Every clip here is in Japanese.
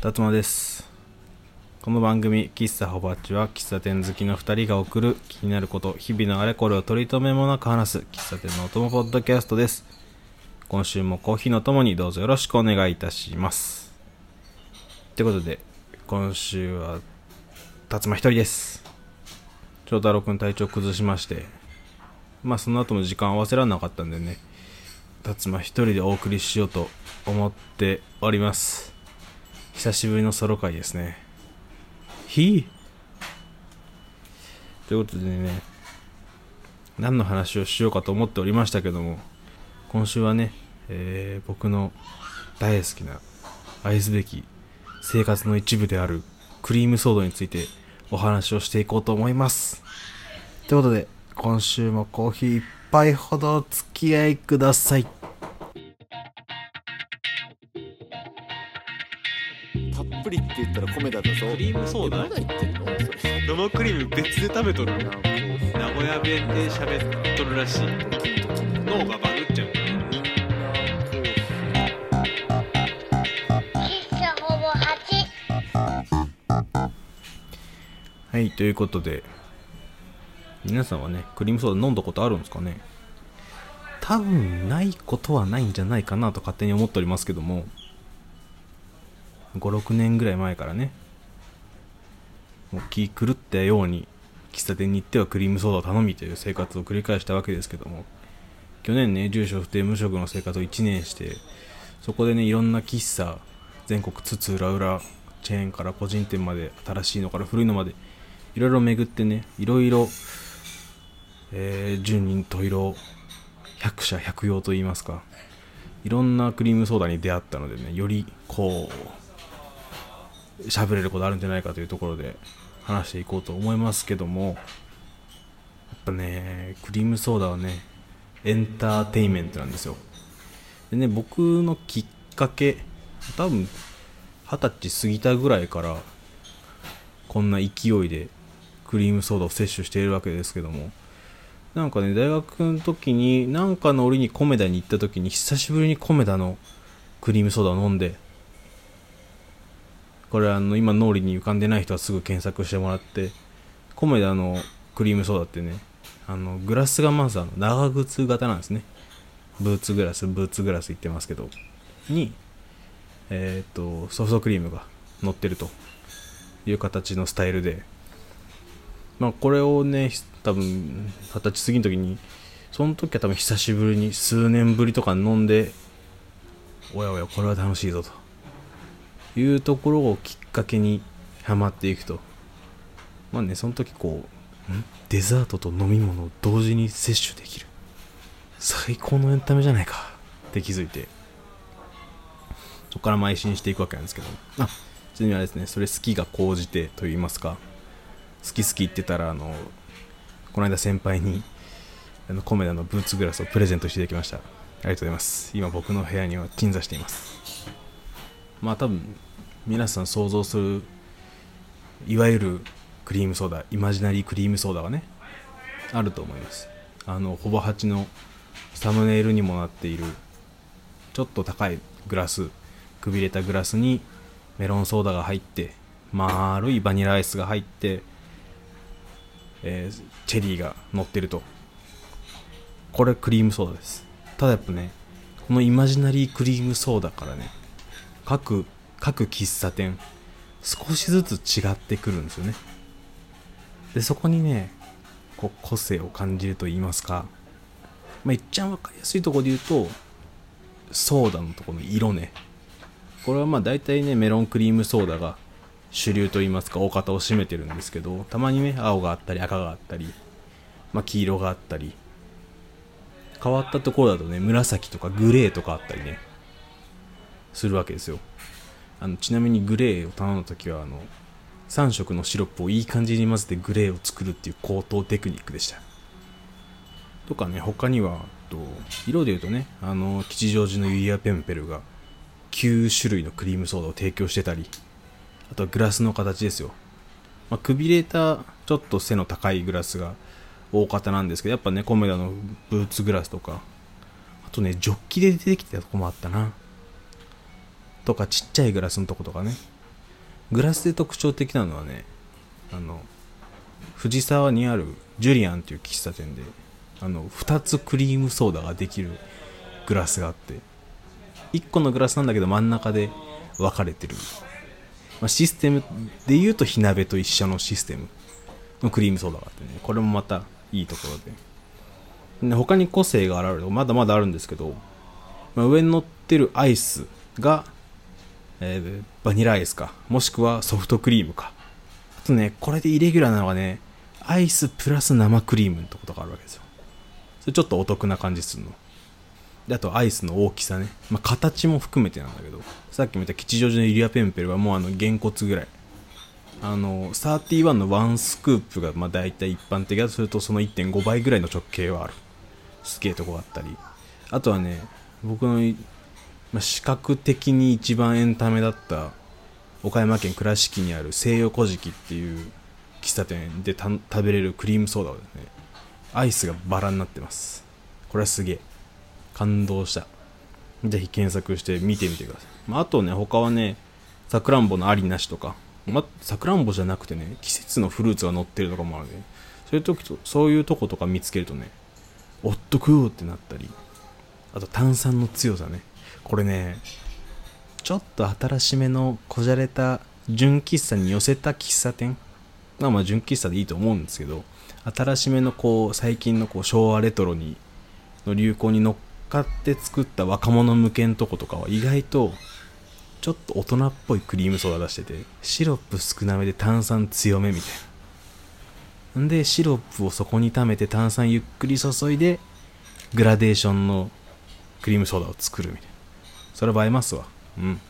達馬です。この番組喫茶ホバッチは喫茶店好きの2人が送る気になること日々のあれこれを取り留めもなく話す喫茶店のお供ポッドキャストです。今週もコーヒーのともにどうぞよろしくお願いいたします。ということで今週は達馬一人です。長太郎くん体調崩しまして。まあその後も時間合わせられなかったんでね達馬一人でお送りしようと思っております。久しぶりのソロ回ですね。ひ？ということでね何の話をしようかと思っておりましたけども今週はね、えー、僕の大好きな愛すべき生活の一部であるクリームソーダについてお話をしていこうと思います。ということで今週もコーヒー一杯ほどお付き合いください。たっぷりって言ったら米だったぞ。クリームソーダ？えまだ言ってんの？生クリーム別で食べとる？名古屋弁で喋っとるらしい。脳がバグっちゃう。喫茶ほぼ8。はいということで皆さんはねクリームソーダ飲んだことあるんですかね？多分ないことはないんじゃないかなと勝手に思っておりますけども56年ぐらい前からね。もう気狂ったように喫茶店に行ってはクリームソーダを頼みという生活を繰り返したわけですけども。去年ね住所不定無職の生活を1年してそこでねいろんな喫茶全国津々浦々チェーンから個人店まで新しいのから古いのまでいろいろ巡ってねいろいろ、えー、十人十色百社百用と言いますかいろんなクリームソーダに出会ったのでねよりこう喋れることあるんじゃないかというところで話していこうと思いますけどもやっぱねクリームソーダはねエンターテインメントなんですよ。でね僕のきっかけ多分二十歳過ぎたぐらいからこんな勢いでクリームソーダを摂取しているわけですけどもなんかね大学の時になんかの折にコメダに行った時に久しぶりにコメダのクリームソーダを飲んでこれあの今脳裏に浮かんでない人はすぐ検索してもらってコメダのクリームソーダってねあのグラスがまずあの長靴型なんですね。ブーツグラスブーツグラス言ってますけどにえっ、とソフトクリームが乗ってるという形のスタイルでまあこれをね多分二十歳過ぎの時にその時は多分久しぶりに数年ぶりとか飲んでおやおやこれは楽しいぞと。いうところをきっかけにハマっていくと。まあねその時こうデザートと飲み物を同時に摂取できる。最高のエンタメじゃないか。って気づいて。そこから邁進していくわけなんですけど。あちなみにあれですね。それ好きが高じてと言いますか。好き好き言ってたらあのこの間先輩にあのコメダのブーツグラスをプレゼントしていただきました。ありがとうございます。今僕の部屋には鎮座しています。まあ多分皆さん想像するいわゆるクリームソーダイマジナリークリームソーダがねあると思います。あのほぼ8のサムネイルにもなっているちょっと高いグラスくびれたグラスにメロンソーダが入って丸いバニラアイスが入って、えーチェリーが乗ってると。これクリームソーダです。ただやっぱねこのイマジナリークリームソーダからね各各喫茶店少しずつ違ってくるんですよね。でそこにねこ個性を感じると言いますかまあ一番分かりやすいとこで言うとソーダのとこの色ね。これはまあ大体ねメロンクリームソーダが主流と言いますか大方を占めてるんですけどたまにね青があったり赤があったり、まあ、黄色があったり変わったところだとね紫とかグレーとかあったりね。するわけですよ。あのちなみにグレーを頼んだ時はあの3色のシロップをいい感じに混ぜてグレーを作るっていう高等テクニックでした。とかね他にはと色で言うとねあの吉祥寺のユイヤペンペルが9種類のクリームソーダを提供してたりあとはグラスの形ですよ、まあ、くびれたちょっと背の高いグラスが大方なんですけどやっぱねコメダのブーツグラスとかあとねジョッキで出てきたとこもあったな。とかちっちゃいグラスのとことかね。グラスで特徴的なのはねあの藤沢にあるジュリアンっていう喫茶店であの2つクリームソーダができるグラスがあって1個のグラスなんだけど真ん中で分かれてる、まあ、システムで言うと火鍋と一緒のシステムのクリームソーダがあってねこれもまたいいところで。で他に個性が現れるまだまだあるんですけど、まあ、上に乗ってるアイスが、えーバニラアイスか。もしくはソフトクリームか。あとねこれでイレギュラーなのがねアイスプラス生クリームってことがあるわけですよ。それちょっとお得な感じするの。であとアイスの大きさね、まあ、形も含めてなんだけどさっきも言った吉祥寺のイリアペンペルはもうあのげんこつぐらい。あの31のワンスクープがまあ大体一般的だとするとその1.5倍ぐらいの直径はある。すげえとこがあったり。あとはね僕の、まあ、視覚的に一番エンタメだった岡山県倉敷にある西洋古事記っていう喫茶店で食べれるクリームソーダはですねアイスがバラになってます。これはすげえ。感動した。ぜひ検索して見てみてください、まあ、あとね他はねさくらんぼのありなしとか。まさくらんぼじゃなくてね季節のフルーツが乗ってるとかもあるね。そういう時とそういうとことか見つけるとねおっとくうってなったりあと炭酸の強さね。これねちょっと新しめのこじゃれた純喫茶に寄せた喫茶店。まあまあ純喫茶でいいと思うんですけど新しめのこう最近のこう昭和レトロにの流行に乗っかって作った若者向けのとことかは意外とちょっと大人っぽいクリームソーダ出しててシロップ少なめで炭酸強めみたいな。んでシロップをそこに溜めて炭酸ゆっくり注いでグラデーションのクリームソーダを作るみたいな。それは映えますわ。うん。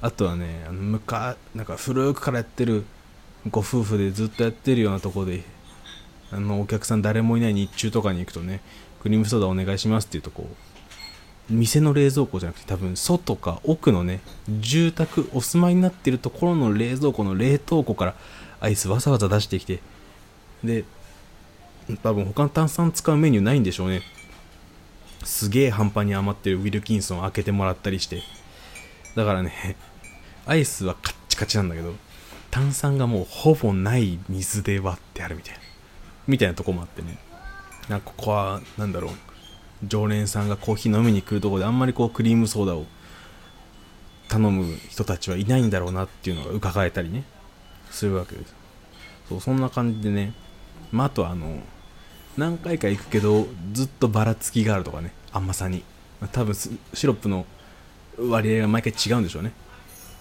あとはねあのむかなんか古くからやってるご夫婦でずっとやってるようなとこであのお客さん誰もいない日中とかに行くとねクリームソーダお願いしますって言うとこう店の冷蔵庫じゃなくて多分外か奥のね住宅お住まいになってるところの冷蔵庫の冷凍庫からアイスわざわざ出してきてで多分他の炭酸使うメニューないんでしょうね。すげえ半端に余ってるウィルキンソン開けてもらったりして。だからねアイスはカッチカチなんだけど炭酸がもうほぼない水で割ってあるみたいな。みたいなとこもあってね。なんかここはなんだろう。常連さんがコーヒー飲みに来るとこであんまりこうクリームソーダを頼む人たちはいないんだろうなっていうのが伺えたりね。するわけです。そうそんな感じでね。まああとはあの何回か行くけどずっとばらつきがあるとかね。甘さに、多分シロップの割合が毎回違うんでしょうね。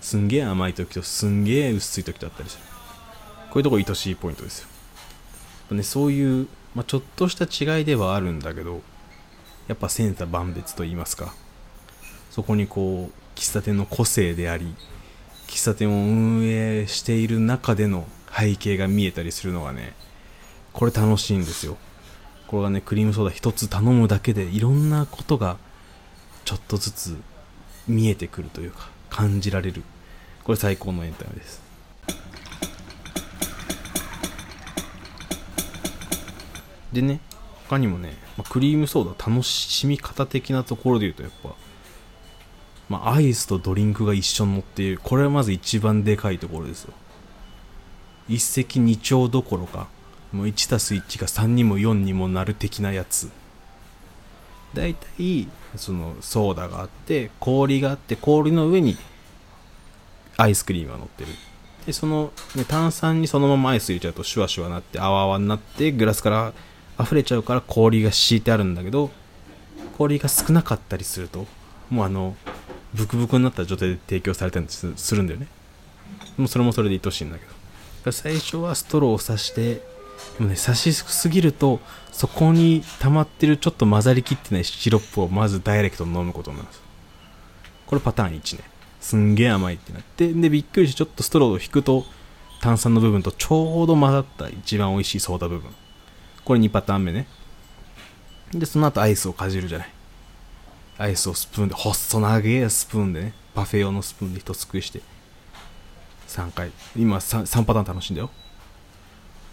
すんげえ甘い時とすんげえ薄い時とあったりする。こういうとこ愛しいポイントですよ。ね、そういう、まあ、ちょっとした違いではあるんだけどやっぱ千差万別と言いますか。そこにこう喫茶店の個性であり喫茶店を運営している中での背景が見えたりするのがねこれ楽しいんですよ。これがねクリームソーダ一つ頼むだけでいろんなことがちょっとずつ見えてくるというか感じられる。これ最高のエンタメです。でね他にもね、まあクリームソーダ楽しみ方的なところで言うとやっぱまあ、アイスとドリンクが一緒に乗っている。これはまず一番でかいところですよ。一石二鳥どころかもう1たす1が3にも4にもなる的なやつ。だいたいそのソーダがあって氷があって氷の上にアイスクリームが乗ってる。でその、ね、炭酸にそのままアイス入れちゃうとシュワシュワなって泡泡になってグラスから溢れちゃうから氷が敷いてあるんだけど氷が少なかったりするともうあのブクブクになった状態で提供されたりすするんだよね。もうそれもそれで愛しいんだけど。最初はストローを刺してでもね刺しすぎるとそこに溜まってるちょっと混ざりきってないシロップをまずダイレクトに飲むことになるんです。これパターン1ね。すんげえ甘いってなってでびっくりしてちょっとストローを引くと炭酸の部分とちょうど混ざった一番美味しいソーダ部分。これ2パターン目ね。でその後アイスをかじるじゃない。アイスをスプーンで細長いスプーンでね。パフェ用のスプーンで一すくいして。3回。今 3, 3パターン楽しいんだよ。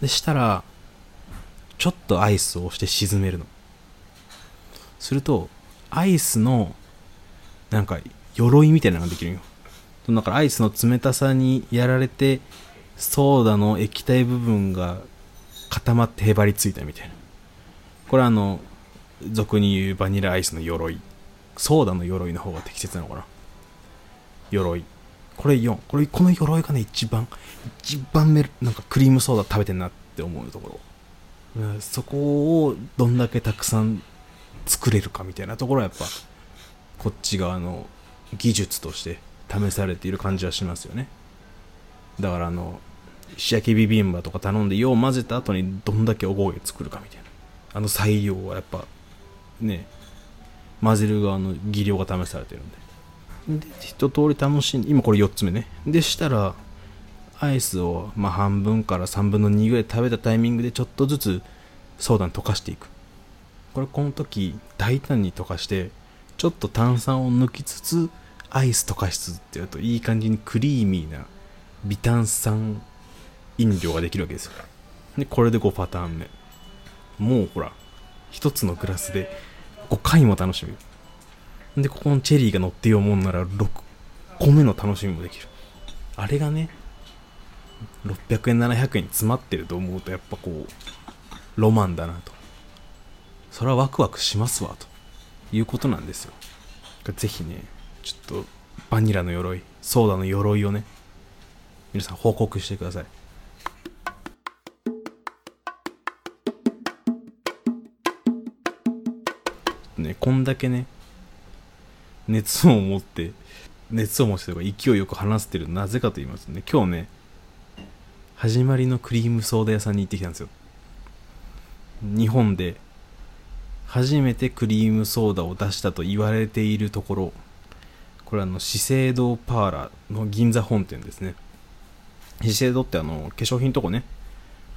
でしたらちょっとアイスを押して沈めるの。するとアイスのなんか鎧みたいなのができるよ。だからアイスの冷たさにやられてソーダの液体部分が固まってへばりついたみたいな。これはあの俗に言うバニラアイスの鎧。ソーダの鎧の方が適切なのかな。鎧。これ4これこの鎧がね一番一番メルなんかクリームソーダ食べてんなって思うところ。そこをどんだけたくさん作れるかみたいなところはやっぱこっち側の技術として試されている感じはしますよね。だからあの石焼きビビンバとか頼んでよう混ぜた後にどんだけおこげ作るかみたいな。あの裁量はやっぱね混ぜる側の技量が試されてるんで。で一通り楽しんで今これ4つ目ね。でしたらアイスをまあ半分から3分の2ぐらい食べたタイミングでちょっとずつソーダに溶かしていく。これこの時大胆に溶かしてちょっと炭酸を抜きつつアイス溶かしつつってやるといい感じにクリーミーな微炭酸飲料ができるわけですよ。でこれで5パターン目。もうほら1つのグラスで5回も楽しめる。でここのチェリーが乗ってようもんなら6個目の楽しみもできる。あれがね600円700円に詰まってると思うとやっぱこうロマンだなと。それはワクワクしますわと。いうことなんですよ。ぜひねちょっとバニラの鎧ソーダの鎧をね皆さん報告してください。ねこんだけね熱を持って熱を持ってとか勢いよく話してるなぜかと言いますとね今日ね始まりのクリームソーダ屋さんに行ってきたんですよ。日本で初めてクリームソーダを出したと言われているところこれあの資生堂パーラーの銀座本店ですね。資生堂ってあの化粧品とこね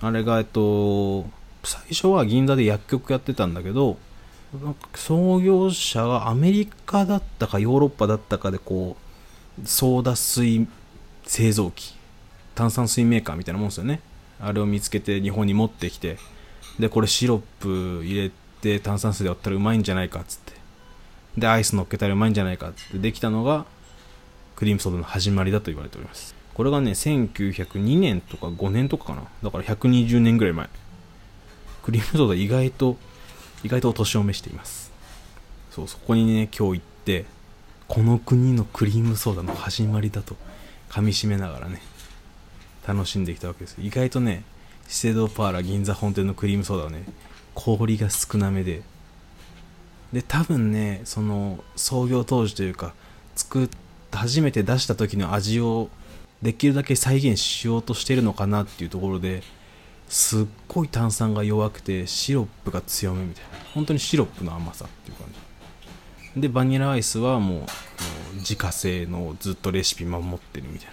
あれがえっと最初は銀座で薬局やってたんだけど創業者がアメリカだったかヨーロッパだったかでこうソーダ水製造機炭酸水メーカーみたいなもんですよね。あれを見つけて日本に持ってきて。でこれシロップ入れて炭酸水で割ったらうまいんじゃないかっつって。でアイス乗っけたらうまいんじゃないかっつって。できたのがクリームソーダの始まりだと言われております。これがね1902年とか5年とかかな。だから120年ぐらい前。クリームソーダ意外と意外とお年を召しています。そうそこにね今日行ってこの国のクリームソーダの始まりだと噛みしめながらね楽しんできたわけです。意外とね資生堂パーラ銀座本店のクリームソーダはね氷が少なめでで多分ねその創業当時というか作っ初めて出した時の味をできるだけ再現しようとしてるのかなっていうところですっごい炭酸が弱くてシロップが強めみたいな。本当にシロップの甘さっていう感じ。でバニラアイスはもう自家製のずっとレシピ守ってるみたい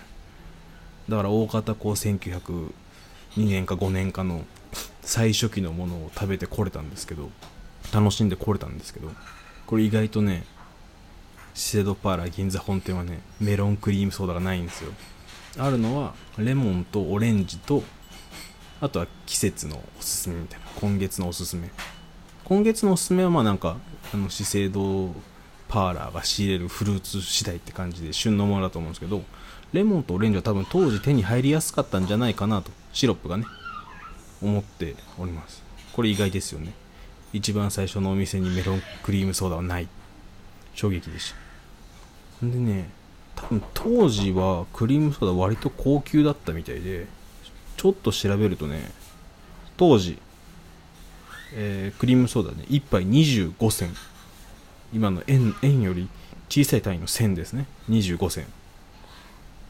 な。だから大方こう1902年か5年かの最初期のものを食べてこれたんですけど楽しんでこれたんですけどこれ意外とね資生堂パーラー銀座本店はねメロンクリームソーダがないんですよ。あるのはレモンとオレンジとあとは季節のおすすめみたいな今月のおすすめ。今月のおすすめはまあなんかあの資生堂パーラーが仕入れるフルーツ次第って感じで旬のものだと思うんですけどレモンとオレンジは多分当時手に入りやすかったんじゃないかなとシロップがね思っております。これ意外ですよね。一番最初のお店にメロンクリームソーダはない。衝撃でした。んでね多分当時はクリームソーダ割と高級だったみたいでちょっと調べるとね当時、えークリームソーダね1杯25銭。今の円円より小さい単位の銭ですね。25銭。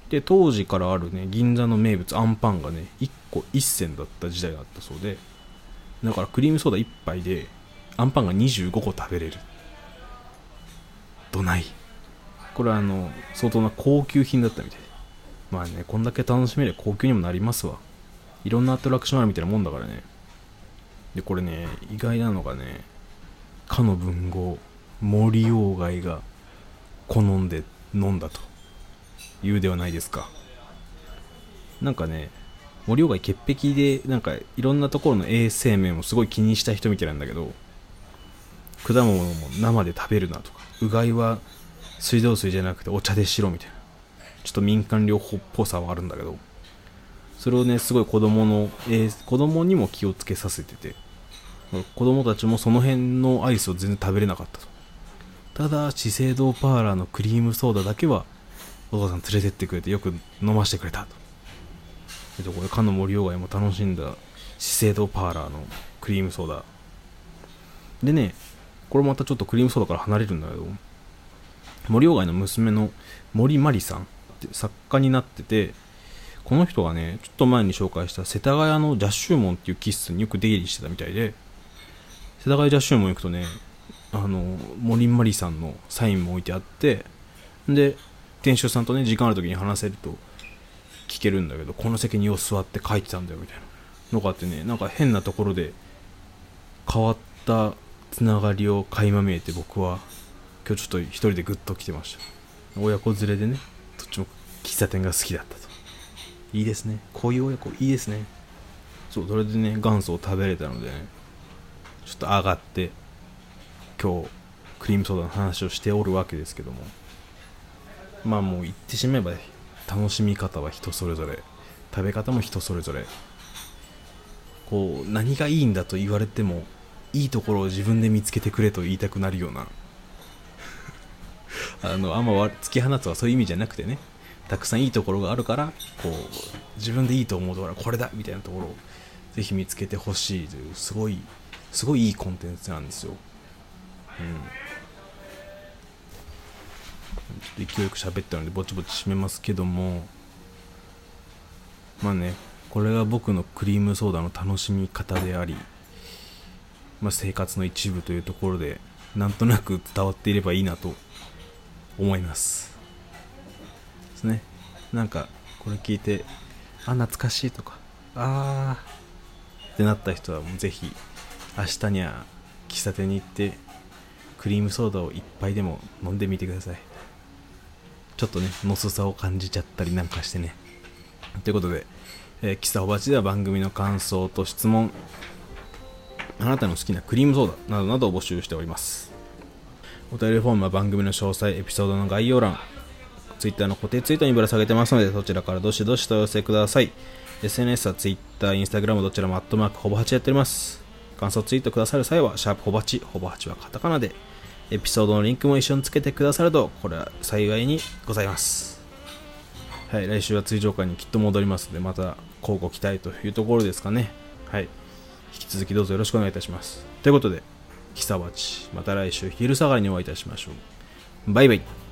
で当時からあるね銀座の名物あんパンがね1個1銭だった時代があったそうで。だからクリームソーダ1杯であんパンが25個食べれる。どない。これはあの相当な高級品だったみたい。まあねこんだけ楽しめれば高級にもなりますわ。いろんなアトラクションあるみたいなもんだからね。でこれね意外なのがねかの文豪森鴎外が好んで飲んだというではないですか。なんかね森鴎外潔癖でなんかいろんなところの衛生面をすごい気にした人みたいなんだけど果物も生で食べるなとかうがいは水道水じゃなくてお茶でしろみたいなちょっと民間療法っぽさはあるんだけどそれをねすごい子供の、えー子供にも気をつけさせてて子供たちもその辺のアイスを全然食べれなかったと。ただ資生堂パーラーのクリームソーダだけはお父さん連れてってくれてよく飲ませてくれたと。えっとこれかの森鴎外も楽しんだ資生堂パーラーのクリームソーダ。でねこれまたちょっとクリームソーダから離れるんだけど森鴎外の娘の森まりさんって作家になっててこの人がねちょっと前に紹介した世田谷のジャッシュモンっていう喫茶によく出入りしてたみたいで世田谷ジャッシュモン行くとねあの森まりさんのサインも置いてあってで店主さんとね時間ある時に話せると聞けるんだけどこの席によう座って書いてたんだよみたいな。のがあってねなんか変なところで変わったつながりを垣間見えて僕は今日ちょっと一人でグッと来てました。親子連れでねどっちも喫茶店が好きだったと。いいですね。こういう親子いいですね。そうそれでね元祖を食べれたのでねちょっと上がって今日クリームソーダの話をしておるわけですけども。まあもう言ってしまえば楽しみ方は人それぞれ食べ方も人それぞれ。こう何がいいんだと言われてもいいところを自分で見つけてくれと言いたくなるような。あのあんま突き放つはそういう意味じゃなくてね。たくさんいいところがあるからこう自分でいいと思うところはこれだみたいなところをぜひ見つけてほしいというすごいすごいいいコンテンツなんですよ、うん、ちょっと勢いよく喋ったのでぼちぼち締めますけどもまあねこれが僕のクリームソーダの楽しみ方であり、まあ、生活の一部というところでなんとなく伝わっていればいいなと思います。ね。なんかこれ聞いてあ懐かしいとか。あー。ってなった人はもうぜひ明日には喫茶店に行ってクリームソーダを一杯でも飲んでみてください。ちょっとねのすさを感じちゃったりなんかしてね。ということで、えー、喫茶おばちでは番組の感想と質問あなたの好きなクリームソーダなどなどを募集しております。お便りフォームは番組の詳細エピソードの概要欄 Twitter の固定ツイートにぶら下げてますのでそちらからどしどしとお寄せください。SNS は Twitter、Instagram どちらもアットマークほぼ8やっております。感想ツイートくださる際はシャープほぼ8ほぼ8はカタカナでエピソードのリンクも一緒につけてくださるとこれは幸いにございます。はい来週は通常会にきっと戻りますのでまた交互期待というところですかね。はい。引き続きどうぞよろしくお願いいたします。ということで、キサバチ、また来週昼下がりにお会いいたしましょう。バイバイ。